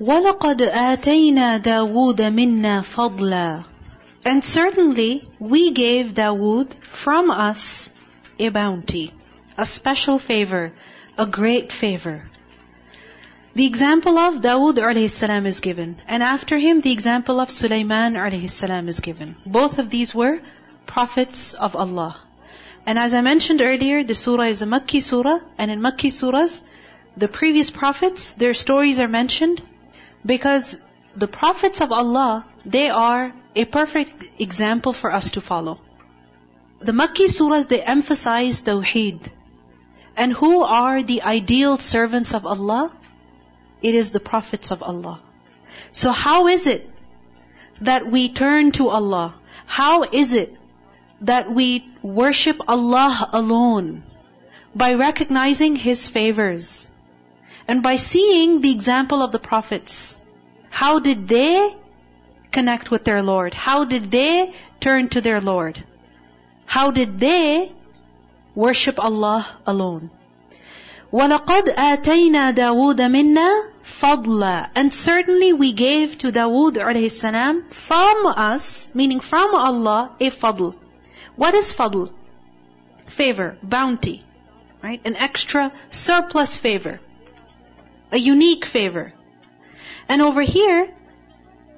وَلَقَدْ آتَيْنَا دَاوُودَ مِنَّا فَضْلًا And certainly we gave Dawood from us a bounty, a special favor, a great favor. The example of Dawood alayhi salam is given. And after him, the example of Sulaiman alayhi salam is given. Both of these were prophets of Allah. And as I mentioned earlier, the surah is a Makki surah, and in Makki surahs, the previous prophets, their stories are mentioned, because the prophets of Allah, they are a perfect example for us to follow. The Makki surahs, they emphasize Tawheed. And who are the ideal servants of Allah? It is the prophets of Allah. So how is it that we turn to Allah? How is it that we worship Allah alone? By recognizing His favors. And by seeing the example of the prophets. How did they connect with their Lord? How did they turn to their Lord? How did they worship Allah alone? وَلَقَدْ آتَيْنَا دَاوُودَ مِنَّا فَضْلًا And certainly we gave to Dawood alayhi salam from us, meaning from Allah, a fadl. What is fadl? Favor, bounty, right? An extra surplus favor. A unique favor. And over here,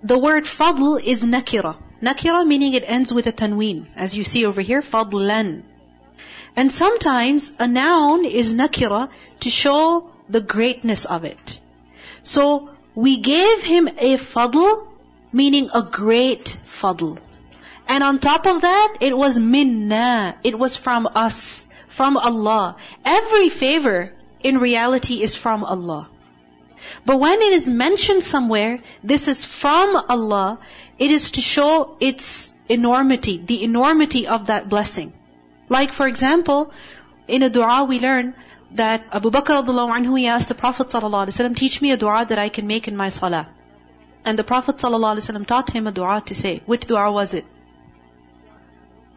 the word fadl is nakira. Nakira meaning it ends with a tanween. As you see over here, fadlan. And sometimes a noun is nakira to show the greatness of it. So we gave him a fadl, meaning a great fadl. And on top of that, it was minna. It was from us, from Allah. Every favor in reality is from Allah. But when it is mentioned somewhere, this is from Allah, it is to show its enormity, the enormity of that blessing. Like for example, in a dua we learn that Abu Bakr anhu, he asked the Prophet ﷺ, teach me a dua that I can make in my salah. And the Prophet ﷺ taught him a dua to say. Which dua was it?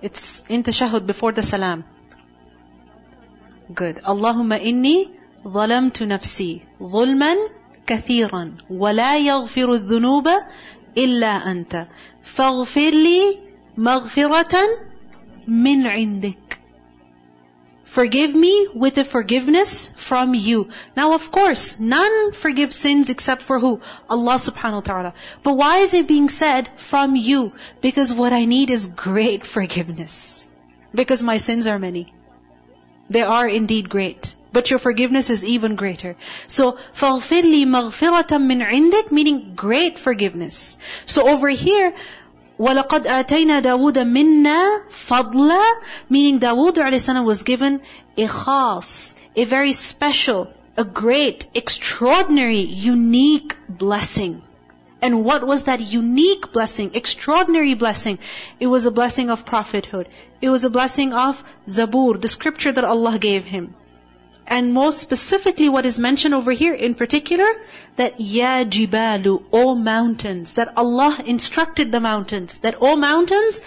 It's in tashahud before the salam. Good. Allahumma inni ظلمت نفسي ظلما كثيرا ولا يغفر الذنوب إلا أنت فاغفر لي مغفرة من عندك Forgive me with a forgiveness from you. Now of course, none forgive sins except for who? Allah subhanahu wa ta'ala. But why is it being said from you? Because what I need is great forgiveness. Because my sins are many. They are indeed great. But your forgiveness is even greater. So, فَغْفِرْ لِي مَغْفِرَةً مِّنْ عِنْدِكَ Meaning great forgiveness. So over here, وَلَقَدْ آتَيْنَا دَاوُودَ مِنَّا فَضْلًا Meaning Dawood a.s. was given a khas, a very special, a great, extraordinary, unique blessing. And what was that unique blessing, extraordinary blessing? It was a blessing of prophethood. It was a blessing of Zabur, the scripture that Allah gave him. And most specifically what is mentioned over here in particular, that Ya Jibalu, O mountains, that Allah instructed the mountains, that O mountains,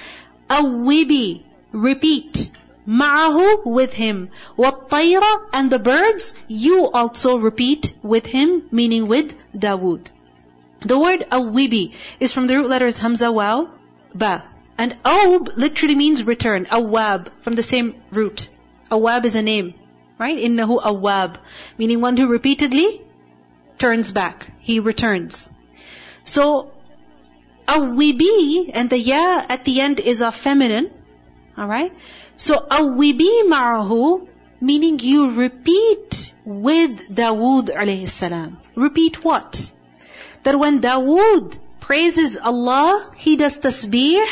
awibi, repeat, ma'ahu, with him, wattayra, and the birds, you also repeat with him, meaning with Dawood. The word awibi is from the root letters Hamza, Waw, Ba. And awb literally means return, awab, from the same root. Awab is a name. Right? Innahu awwab. Meaning one who repeatedly turns back. He returns. So, awwibi, and the ya at the end is a feminine. Alright? So, awwibi ma'ahu, meaning you repeat with Dawood alayhi salam. Repeat what? That when Dawood praises Allah, he does tasbih,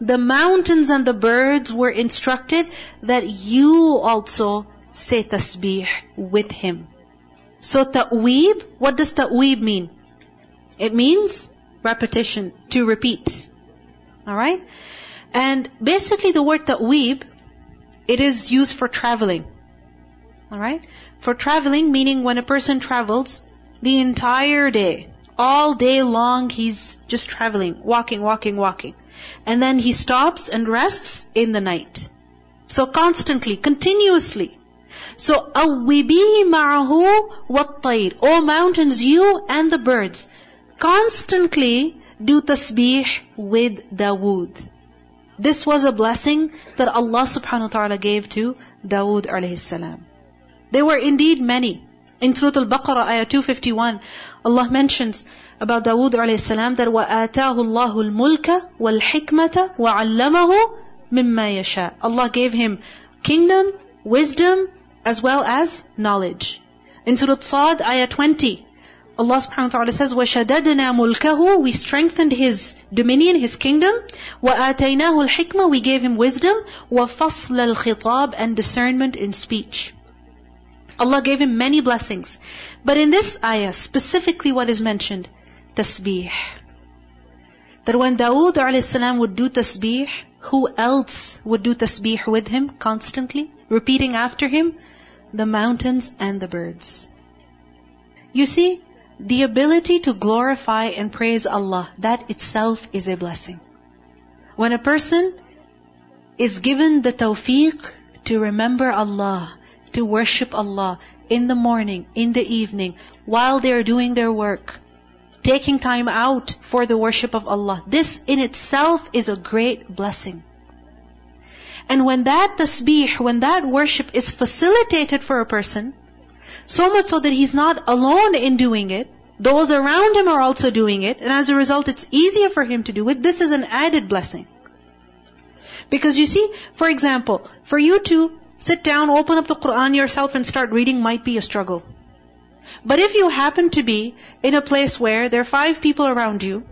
the mountains and the birds were instructed that you also say tasbih with him. So ta'weeb, what does ta'weeb mean? It means repetition, to repeat. Alright? And basically the word ta'weeb, it is used for traveling. Alright? For traveling, meaning when a person travels the entire day, all day long he's just traveling, walking, walking, walking. And then he stops and rests in the night. So constantly, continuously. So, أَوِّبِي مَعَهُ وَالطَّيْرِ O mountains, you and the birds. constantly do tasbih with Dawood. This was a blessing that Allah subhanahu wa ta'ala gave to Dawood alayhi salam. There were indeed many. In Surah Al-Baqarah, ayah 251, Allah mentions about Dawood alayhi salam that وَآتَاهُ اللَّهُ الْمُلْكَ وَالْحِكْمَةَ وَعَلَّمَهُ مِمَّا يَشَاءُ Allah gave him kingdom, wisdom, as well as knowledge. In Surah Sad, ayah 20, Allah subhanahu wa ta'ala says, وَشَدَدْنَا مُلْكَهُ We strengthened His dominion, His kingdom. وَآتَيْنَاهُ الْحِكْمَةِ We gave Him wisdom. وَفَصْلَ الْخِطَابِ And discernment in speech. Allah gave him many blessings. But in this ayah, specifically what is mentioned? Tasbih. That when Dawood a.s. would do tasbih, who else would do tasbih with him constantly? Repeating after him? The mountains and the birds. You see, the ability to glorify and praise Allah, that itself is a blessing. When a person is given the tawfiq to remember Allah, to worship Allah in the morning, in the evening, while they are doing their work, taking time out for the worship of Allah, this in itself is a great blessing. And when that tasbih, when that worship is facilitated for a person, so much so that he's not alone in doing it. Those around him are also doing it. And as a result, it's easier for him to do it. This is an added blessing. Because you see, for example, for you to sit down, open up the Quran yourself and start reading might be a struggle. But if you happen to be in a place where there are five people around you,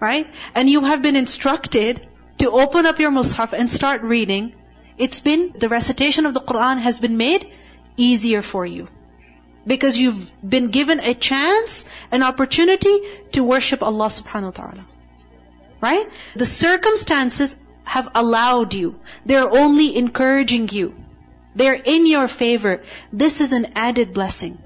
right? And you have been instructed to open up your mushaf and start reading, it's been, the recitation of the Quran has been made easier for you. Because you've been given a chance, an opportunity to worship Allah subhanahu wa ta'ala. Right? The circumstances have allowed you. They're only encouraging you. They're in your favor. This is an added blessing.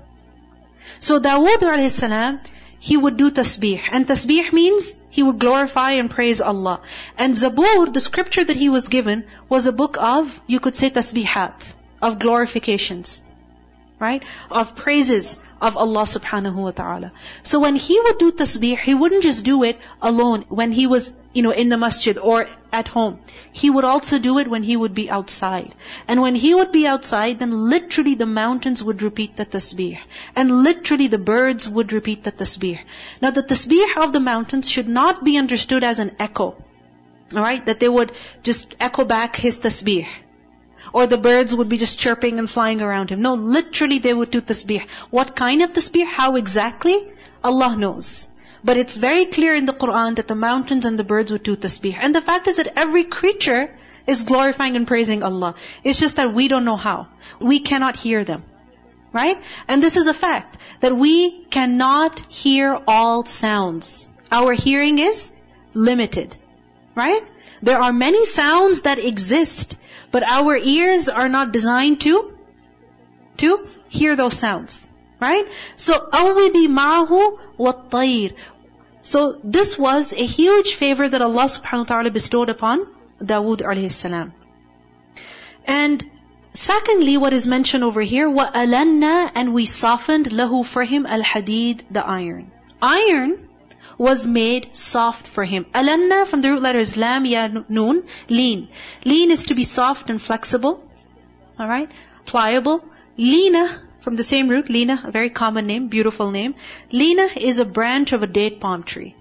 So Dawood alayhi salam, he would do tasbih. And tasbih means he would glorify and praise Allah. And Zabur, the scripture that he was given, was a book of, you could say tasbihat, of glorifications right? Of praises of Allah subhanahu wa ta'ala. So when he would do tasbih, he wouldn't just do it alone when he was, you know, in the masjid or at home. He would also do it when he would be outside. And when he would be outside, then literally the mountains would repeat the tasbih. And literally the birds would repeat the tasbih. Now the tasbih of the mountains should not be understood as an echo. Alright? That they would just echo back his tasbih. Or the birds would be just chirping and flying around him. No, literally they would do tasbih. What kind of tasbih? How exactly? Allah knows. But it's very clear in the Quran that the mountains and the birds would do tasbih. And the fact is that every creature is glorifying and praising Allah. It's just that we don't know how. We cannot hear them. Right? And this is a fact, that we cannot hear all sounds. Our hearing is limited. Right? There are many sounds that exist, but our ears are not designed to, to hear those sounds. Right? So, أَوِّدِ مَعَهُ وَالطَّيْرِ So, this was a huge favor that Allah subhanahu wa ta'ala bestowed upon Dawood alayhi salam. And secondly, what is mentioned over here, وَأَلَنَّا And we softened lahu for him al-hadid, the iron. Iron was made soft for him. Alanna from the root letters lam, ya, noon, lean. Lean is to be soft and flexible. Alright? Pliable. Lina, from the same root, Lina, a very common name, beautiful name. Lina is a branch of a date palm tree.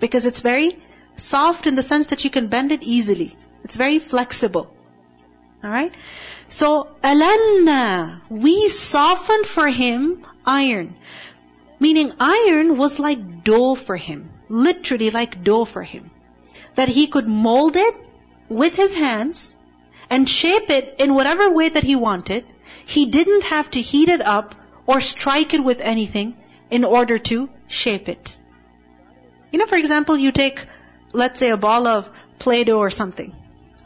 Because it's very soft in the sense that you can bend it easily. It's very flexible. Alright? So, alanna, we softened for him iron. Meaning iron was like dough for him. Literally like dough for him. That he could mold it with his hands and shape it in whatever way that he wanted. He didn't have to heat it up or strike it with anything in order to shape it. You know, for example, you take, let's say, a ball of Play-Doh or something,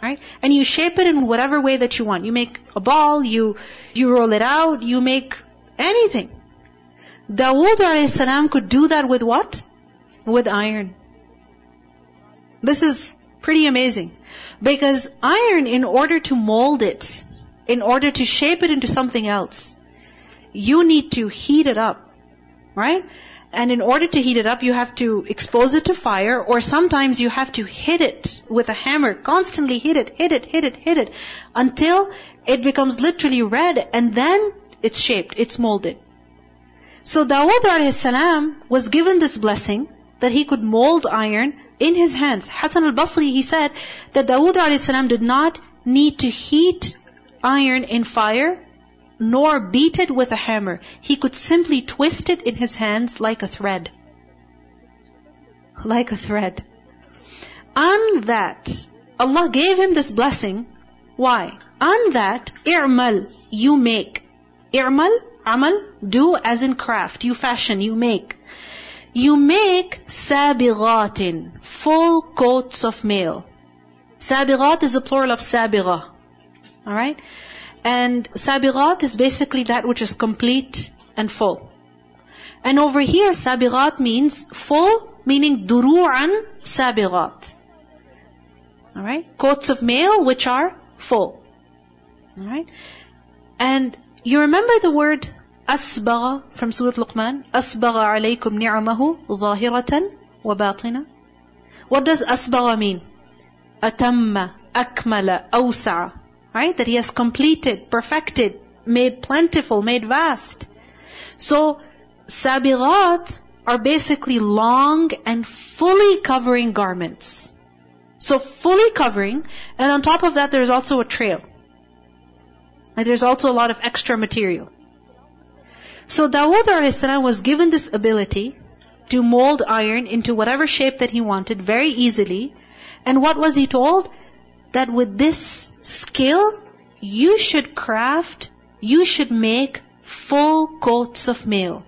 right? And you shape it in whatever way that you want. You make a ball, you, you roll it out, you make anything. Dawood a.s. could do that with what? With iron. This is pretty amazing. Because iron, in order to mold it, in order to shape it into something else, you need to heat it up. Right? And in order to heat it up, you have to expose it to fire, or sometimes you have to hit it with a hammer, constantly hit it, hit it, hit it, hit it, until it becomes literally red, and then it's shaped, it's molded. So Dawood salam was given this blessing that he could mold iron in his hands. Hassan al-Basri, he said that Dawood salam did not need to heat iron in fire, nor beat it with a hammer. He could simply twist it in his hands like a thread. Like a thread. On that, Allah gave him this blessing. Why? On that, i'mal, you make. I'mal, amal, do as in craft. You fashion, you make. You make sabighatin, full coats of mail. Sabighat is a plural of sabigha. Alright? And sabighat is basically that which is complete and full. And over here, sabighat means full, meaning duru'an sabighat. Alright? Coats of mail which are full. Alright? And you remember the word asbagha from Surah Luqman? Alaykum ni'amahu zahiratan wa batina. What does asbagha mean? Atamma, akmala, awsa'a. Right? That he has completed, perfected, made plentiful, made vast. So, sabighat are basically long and fully covering garments. So fully covering, and on top of that there's also a trail. And there's also a lot of extra material. So Dawood salam was given this ability to mold iron into whatever shape that he wanted very easily. And what was he told? That with this skill, you should craft, you should make full coats of mail.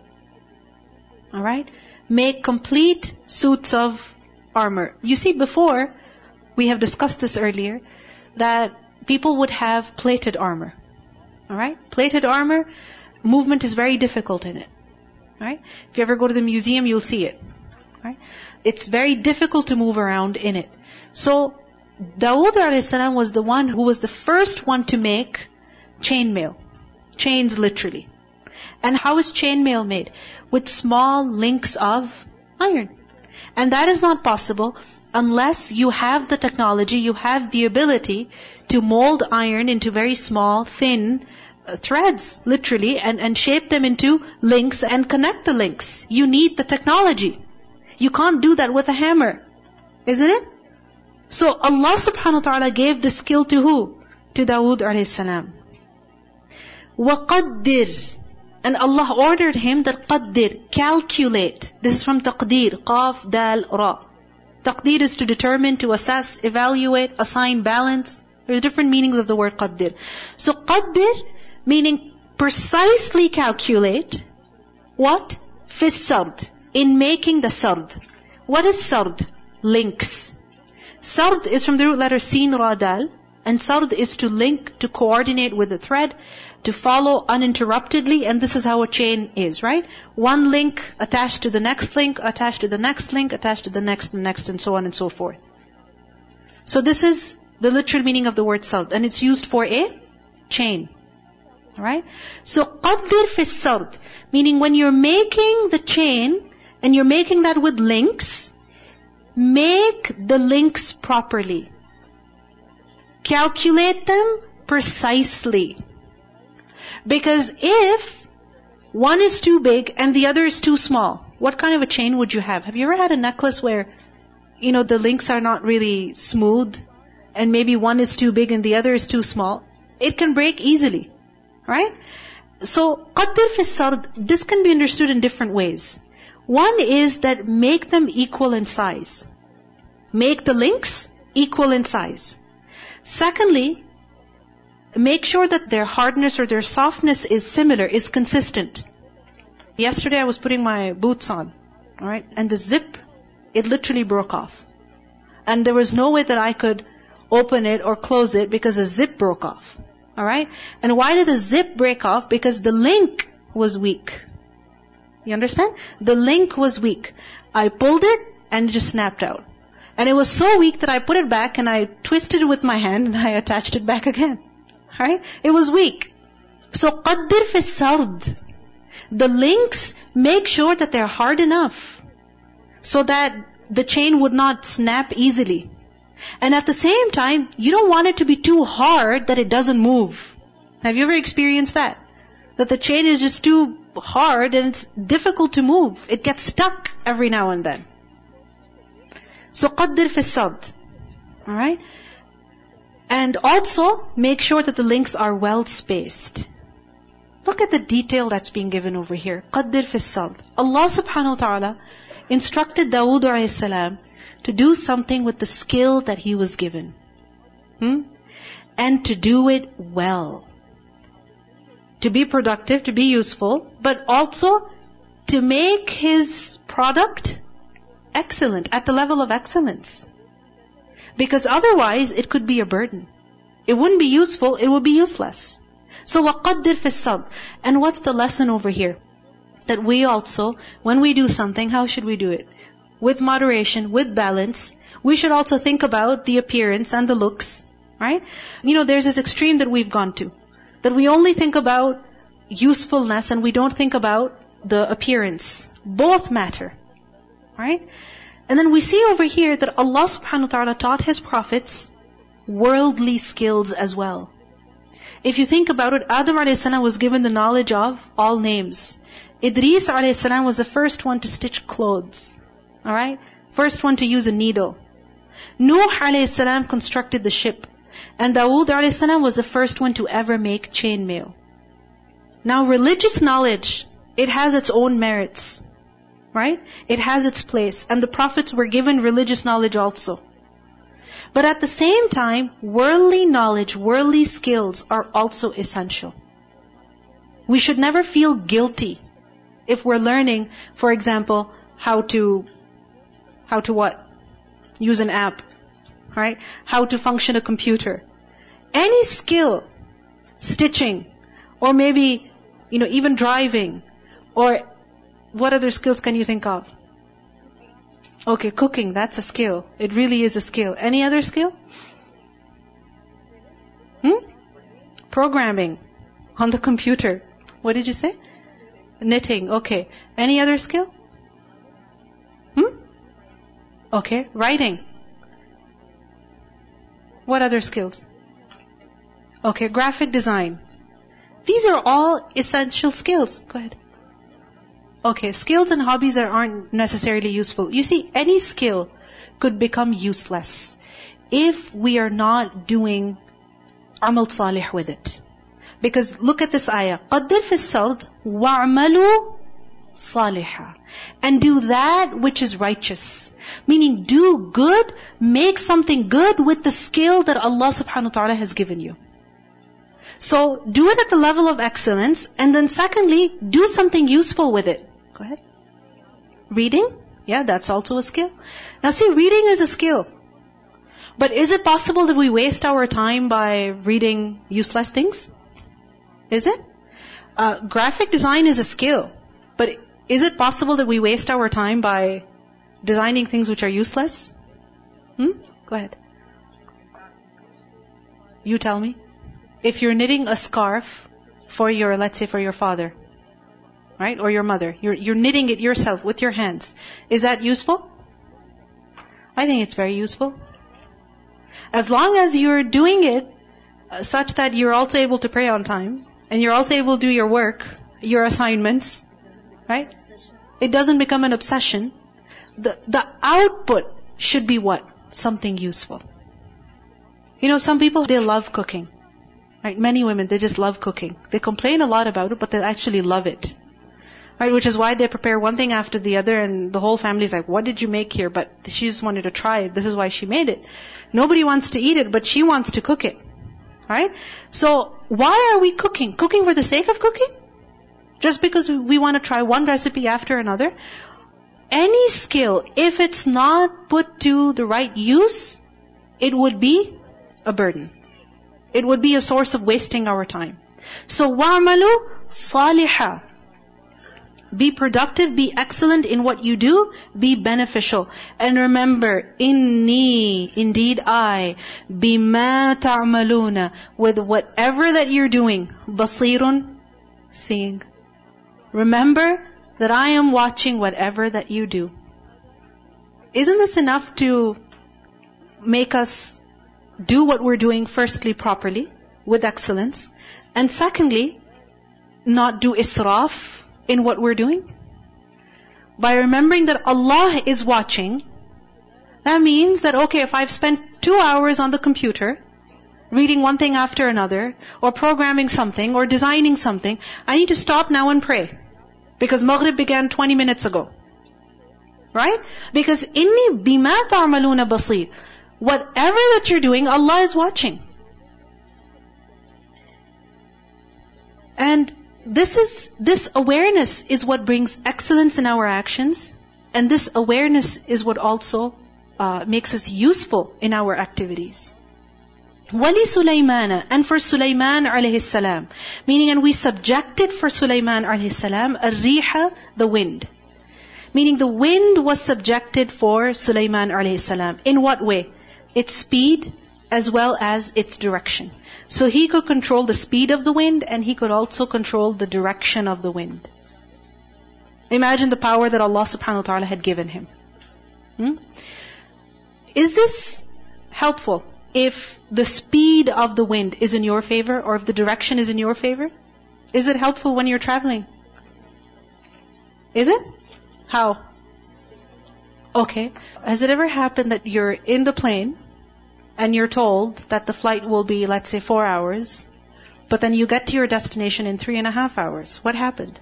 Alright? Make complete suits of armor. You see, before, we have discussed this earlier, that people would have plated armor. Alright? Plated armor, movement is very difficult in it. Right? If you ever go to the museum, you'll see it. Right? It's very difficult to move around in it. So, Dawood was the one who was the first one to make chainmail. Chains literally. And how is chainmail made? With small links of iron. And that is not possible unless you have the technology, you have the ability to mold iron into very small, thin uh, threads, literally, and, and shape them into links and connect the links. You need the technology. You can't do that with a hammer. Isn't it? So Allah subhanahu wa ta'ala gave the skill to who? To Dawood alayhi salam. وَقَدِّرْ And Allah ordered him that qaddir, calculate. This is from taqdir, qaf, dal, ra. Taqdir is to determine, to assess, evaluate, assign balance. There's different meanings of the word qaddir. So qaddir, meaning precisely calculate what? Fissard. In making the sard. What is sard? Links. Sard is from the root letter sin ra dal. And sard is to link, to coordinate with the thread, to follow uninterruptedly, and this is how a chain is, right? One link attached to the next link, attached to the next link, attached to the next and next, and so on and so forth. So this is the literal meaning of the word sard, and it's used for a chain. Alright? So قدر fi السرد, meaning when you're making the chain, and you're making that with links, make the links properly. Calculate them precisely. Because if one is too big and the other is too small, what kind of a chain would you have? Have you ever had a necklace where, you know, the links are not really smooth and maybe one is too big and the other is too small? It can break easily. Right? So, qaddir fi sard, this can be understood in different ways. One is that make them equal in size. Make the links equal in size. Secondly, make sure that their hardness or their softness is similar, is consistent. Yesterday I was putting my boots on, alright, and the zip, it literally broke off. And there was no way that I could open it or close it because the zip broke off. Alright? And why did the zip break off? Because the link was weak. You understand? The link was weak. I pulled it and it just snapped out. And it was so weak that I put it back and I twisted it with my hand and I attached it back again. Alright? It was weak. So, قدر في السرد. The links, make sure that they're hard enough so that the chain would not snap easily. And at the same time, you don't want it to be too hard that it doesn't move. Have you ever experienced that? That the chain is just too hard and it's difficult to move. It gets stuck every now and then. So قدر في الصد. Alright? And also, make sure that the links are well spaced. Look at the detail that's being given over here. قدر في الصد. Allah subhanahu wa ta'ala instructed Dawood alayhi salam to do something with the skill that he was given. Hmm? And to do it well. To be productive, to be useful, but also to make his product excellent, at the level of excellence. Because otherwise it could be a burden. It wouldn't be useful, it would be useless. So وَقَدِّرْ فِي الصَّبْرِ And what's the lesson over here? That we also, when we do something, how should we do it? with moderation, with balance. We should also think about the appearance and the looks, right? You know, there's this extreme that we've gone to. That we only think about usefulness and we don't think about the appearance. Both matter. Right? And then we see over here that Allah subhanahu wa ta'ala taught His prophets worldly skills as well. If you think about it, Adam a.s. was given the knowledge of all names. Idris a.s. was the first one to stitch clothes. Alright? First one to use a needle. Nuh alayhi constructed the ship. And Dawood alayhi was the first one to ever make chainmail. Now religious knowledge, it has its own merits. Right? It has its place. And the prophets were given religious knowledge also. But at the same time, worldly knowledge, worldly skills are also essential. We should never feel guilty if we're learning, for example, how to how to what? Use an app. Right? How to function a computer. Any skill, stitching, or maybe, you know, even driving, or what other skills can you think of? Okay, cooking, that's a skill. It really is a skill. Any other skill? Hmm? Programming on the computer. What did you say? Knitting, okay. Any other skill? Hmm? Okay, writing. What other skills? Okay, graphic design. These are all essential skills. Go ahead. Okay, skills and hobbies that aren't necessarily useful. You see, any skill could become useless if we are not doing amal salih with it. Because look at this ayah. قَدِّرْ فِي السَّرْضِ وَاعْمَلُوا صالحا. And do that which is righteous. Meaning do good, make something good with the skill that Allah subhanahu wa ta'ala has given you. So do it at the level of excellence, and then secondly, do something useful with it. Go ahead. Reading? Yeah, that's also a skill. Now see, reading is a skill. But is it possible that we waste our time by reading useless things? Is it? Uh, graphic design is a skill. But is it possible that we waste our time by designing things which are useless? Hmm? Go ahead. You tell me. If you're knitting a scarf for your, let's say for your father, right? Or your mother. You're, you're knitting it yourself with your hands. Is that useful? I think it's very useful. As long as you're doing it uh, such that you're also able to pray on time, and you're also able to do your work, your assignments, Right? It doesn't become an obsession. The, the output should be what? Something useful. You know, some people, they love cooking. Right? Many women, they just love cooking. They complain a lot about it, but they actually love it. Right? Which is why they prepare one thing after the other and the whole family is like, what did you make here? But she just wanted to try it. This is why she made it. Nobody wants to eat it, but she wants to cook it. Right? So, why are we cooking? Cooking for the sake of cooking? Just because we want to try one recipe after another. Any skill, if it's not put to the right use, it would be a burden. It would be a source of wasting our time. So, وَعْمَلُوا صَالِحًا be productive, be excellent in what you do, be beneficial. And remember, inni, indeed I, bima ta'maluna, with whatever that you're doing, basirun, seeing. remember that I am watching whatever that you do. Isn't this enough to make us do what we're doing firstly properly, with excellence, and secondly, not do israf in what we're doing? By remembering that Allah is watching, that means that okay, if I've spent two hours on the computer, reading one thing after another, or programming something, or designing something, I need to stop now and pray. Because Maghrib began 20 minutes ago. Right? Because inni bima ta'maluna basir. Whatever that you're doing, Allah is watching. And this is, this awareness is what brings excellence in our actions. And this awareness is what also uh, makes us useful in our activities. Wali Sulaymana and for Sulaiman alayhi salam. Meaning, and we subjected for Sulaiman alayhi salam a riha, the wind. Meaning the wind was subjected for Sulaiman alayhi salam. In what way? Its speed as well as its direction. So he could control the speed of the wind and he could also control the direction of the wind. Imagine the power that Allah subhanahu wa ta'ala had given him. Hmm? Is this helpful? if the speed of the wind is in your favor or if the direction is in your favor? Is it helpful when you're traveling? Is it? How? Okay. Has it ever happened that you're in the plane and you're told that the flight will be, let's say, four hours, but then you get to your destination in three and a half hours? What happened?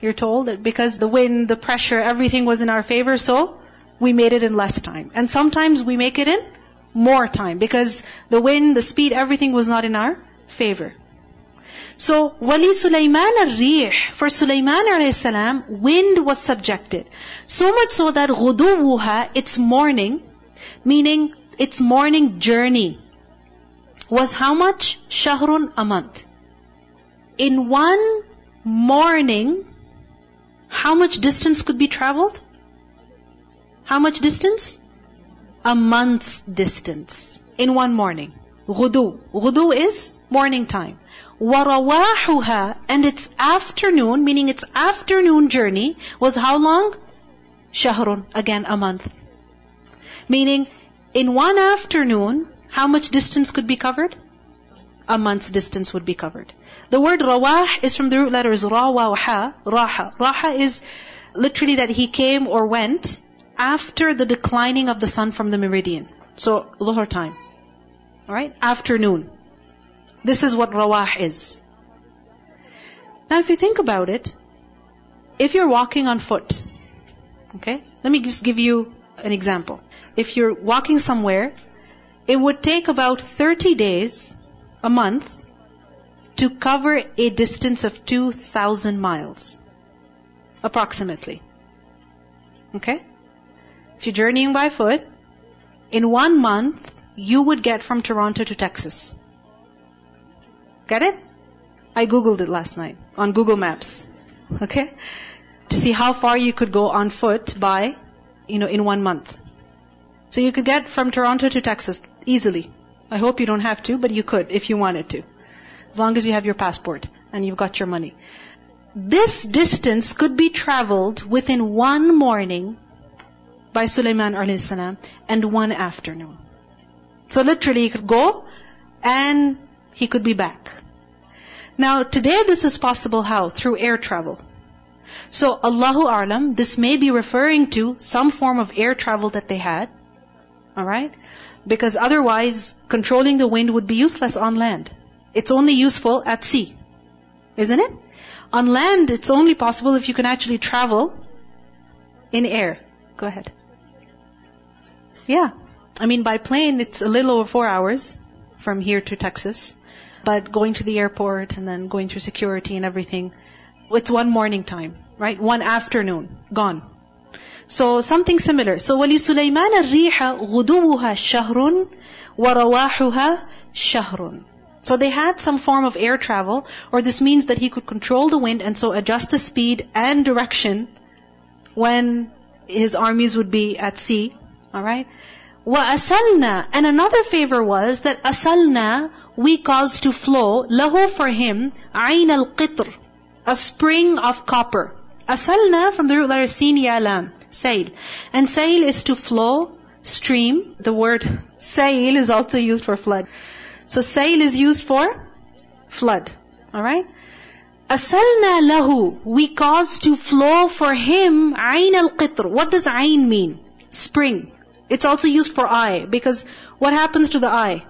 You're told that because the wind, the pressure, everything was in our favor, so we made it in less time. And sometimes we make it in more time because the wind, the speed, everything was not in our favor. So, Wali Sulaiman al-Rih, for Sulaiman alayhi wind was subjected. So much so that ghuduwuha, its morning, meaning its morning journey, was how much? Shahrun, a month. In one morning, how much distance could be traveled? How much distance? a month's distance in one morning. Ghudu. Ghudu is morning time. وَرَوَاحُهَا And its afternoon, meaning its afternoon journey, was how long? Shahrun. Again, a month. Meaning, in one afternoon, how much distance could be covered? A month's distance would be covered. The word rawah is from the root letters ra wa ha, raha. Raha is literally that he came or went after the declining of the sun from the meridian. So, Dhuhr time. Alright? Afternoon. This is what rawah is. Now if you think about it, if you're walking on foot, okay? Let me just give you an example. If you're walking somewhere, it would take about 30 days, a month, to cover a distance of 2,000 miles. Approximately. Okay? If you're journeying by foot, in one month, you would get from Toronto to Texas. Get it? I googled it last night on Google Maps. Okay? To see how far you could go on foot by, you know, in one month. So you could get from Toronto to Texas easily. I hope you don't have to, but you could if you wanted to. As long as you have your passport and you've got your money. This distance could be traveled within one morning by Sulaiman alayhi salam and one afternoon. So literally he could go and he could be back. Now today this is possible how? Through air travel. So Allahu A'lam, this may be referring to some form of air travel that they had. Alright? Because otherwise, controlling the wind would be useless on land. It's only useful at sea. Isn't it? On land, it's only possible if you can actually travel in air. Go ahead. Yeah. I mean, by plane, it's a little over four hours from here to Texas. But going to the airport and then going through security and everything, it's one morning time, right? One afternoon, gone. So something similar. So وَلِسُلَيْمَانَ الرِّيحَ غُدُوُّهَا شَهْرٌ وَرَوَاحُهَا شَهْرٌ So they had some form of air travel, or this means that he could control the wind and so adjust the speed and direction when his armies would be at sea. Alright? وَأَسَلْنَا And another favor was that أَسَلْنَا we caused to flow lahu for him عَيْنَ الْقِطْرِ a spring of copper. Asalna from the root letter sin ya lam, sail. And sail is to flow, stream. The word sail is also used for flood. So sail is used for flood. Alright? Asalna lahu, we cause to flow for him ayn al-qitr. What does ayn mean? Spring. It's also used for eye, because what happens to the eye?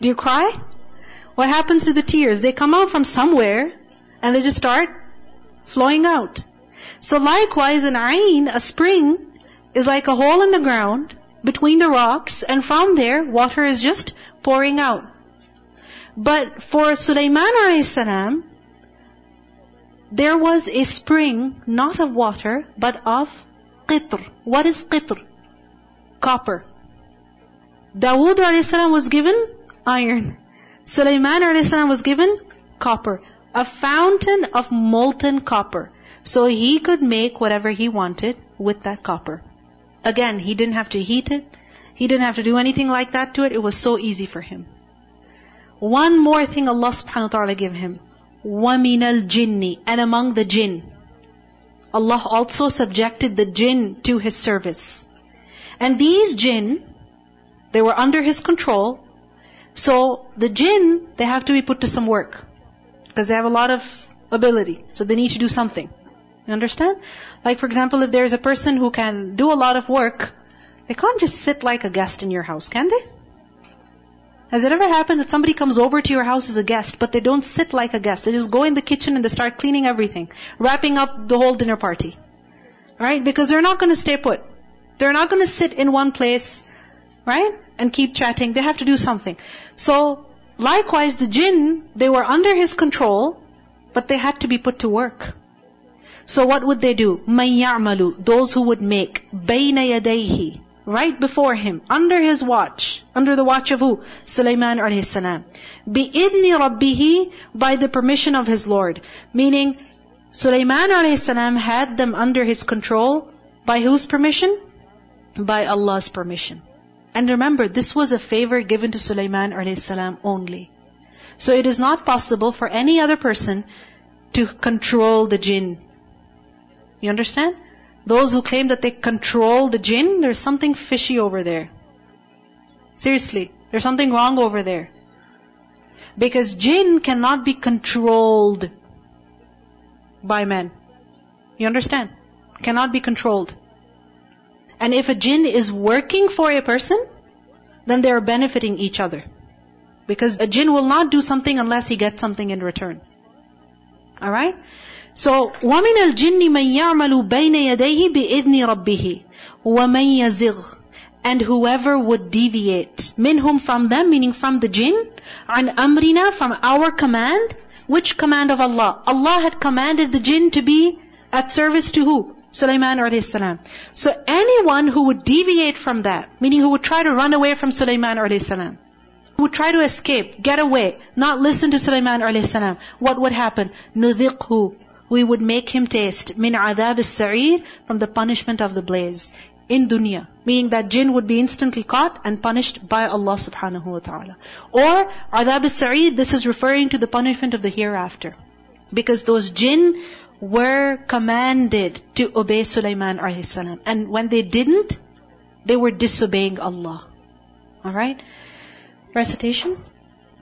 Do you cry? What happens to the tears? They come out from somewhere, and they just start flowing out. So likewise, an ayn, a spring, is like a hole in the ground between the rocks, and from there, water is just pouring out. But for Sulaiman a.s., there was a spring, not of water, but of qitr. What is qitr? Copper. Dawood a.s. was given iron. Sulaiman a.s. was given copper. A fountain of molten copper. So he could make whatever he wanted with that copper. Again, he didn't have to heat it. He didn't have to do anything like that to it. It was so easy for him. One more thing Allah subhanahu wa ta'ala gave him. وَمِنَ الْجِنِّ And among the jinn. Allah also subjected the jinn to His service. And these jinn, they were under His control. So the jinn, they have to be put to some work. Because they have a lot of ability. So they need to do something. You understand? Like for example, if there's a person who can do a lot of work, they can't just sit like a guest in your house, can they? Has it ever happened that somebody comes over to your house as a guest, but they don't sit like a guest? They just go in the kitchen and they start cleaning everything, wrapping up the whole dinner party. Right? Because they're not to stay put. They're not to sit in one place, right? And keep chatting. They have to do something. So, likewise, the jinn, they were under his control, but they had to be put to work. So what would they do? مَن يَعْمَلُ Those who would make بَيْنَ يَدَيْهِ right before him, under his watch, under the watch of who? Sulaiman alayhi salam. بِإِذْنِ رَبِّهِ By the permission of his Lord. Meaning, Sulaiman alayhi salam had them under his control by whose permission? By Allah's permission. And remember, this was a favor given to Sulaiman alayhi salam only. So it is not possible for any other person to control the jinn. you understand? Those who claim that they control the jinn, there's something fishy over there. Seriously, there's something wrong over there. Because jinn cannot be controlled by men. You understand? Cannot be controlled. And if a jinn is working for a person, then they are benefiting each other. Because a jinn will not do something unless he gets something in return. Alright? So, وَمِنَ الْجِنِّ مَنْ يَعْمَلُ بَيْنَ يَدَيْهِ بِإِذْنِ رَبِّهِ وَمَنْ يَزِغْ And whoever would deviate, minhum from them, meaning from the jinn, عَنْ أَمْرِنَا from our command, which command of Allah? Allah had commanded the jinn to be at service to who? Sulaiman alayhi salam. So anyone who would deviate from that, meaning who would try to run away from Sulaiman alayhi salam, who would try to escape, get away, not listen to Sulaiman alayhi salam, what would happen? نُذِقْهُ we would make him taste min adab as-sa'ir from the punishment of the blaze in dunya. Meaning that jinn would be instantly caught and punished by Allah subhanahu wa ta'ala. Or adab as-sa'ir, this is referring to the punishment of the hereafter. Because those jinn were commanded to obey Sulaiman alayhi salam. And when they didn't, they were disobeying Allah. Alright? Recitation?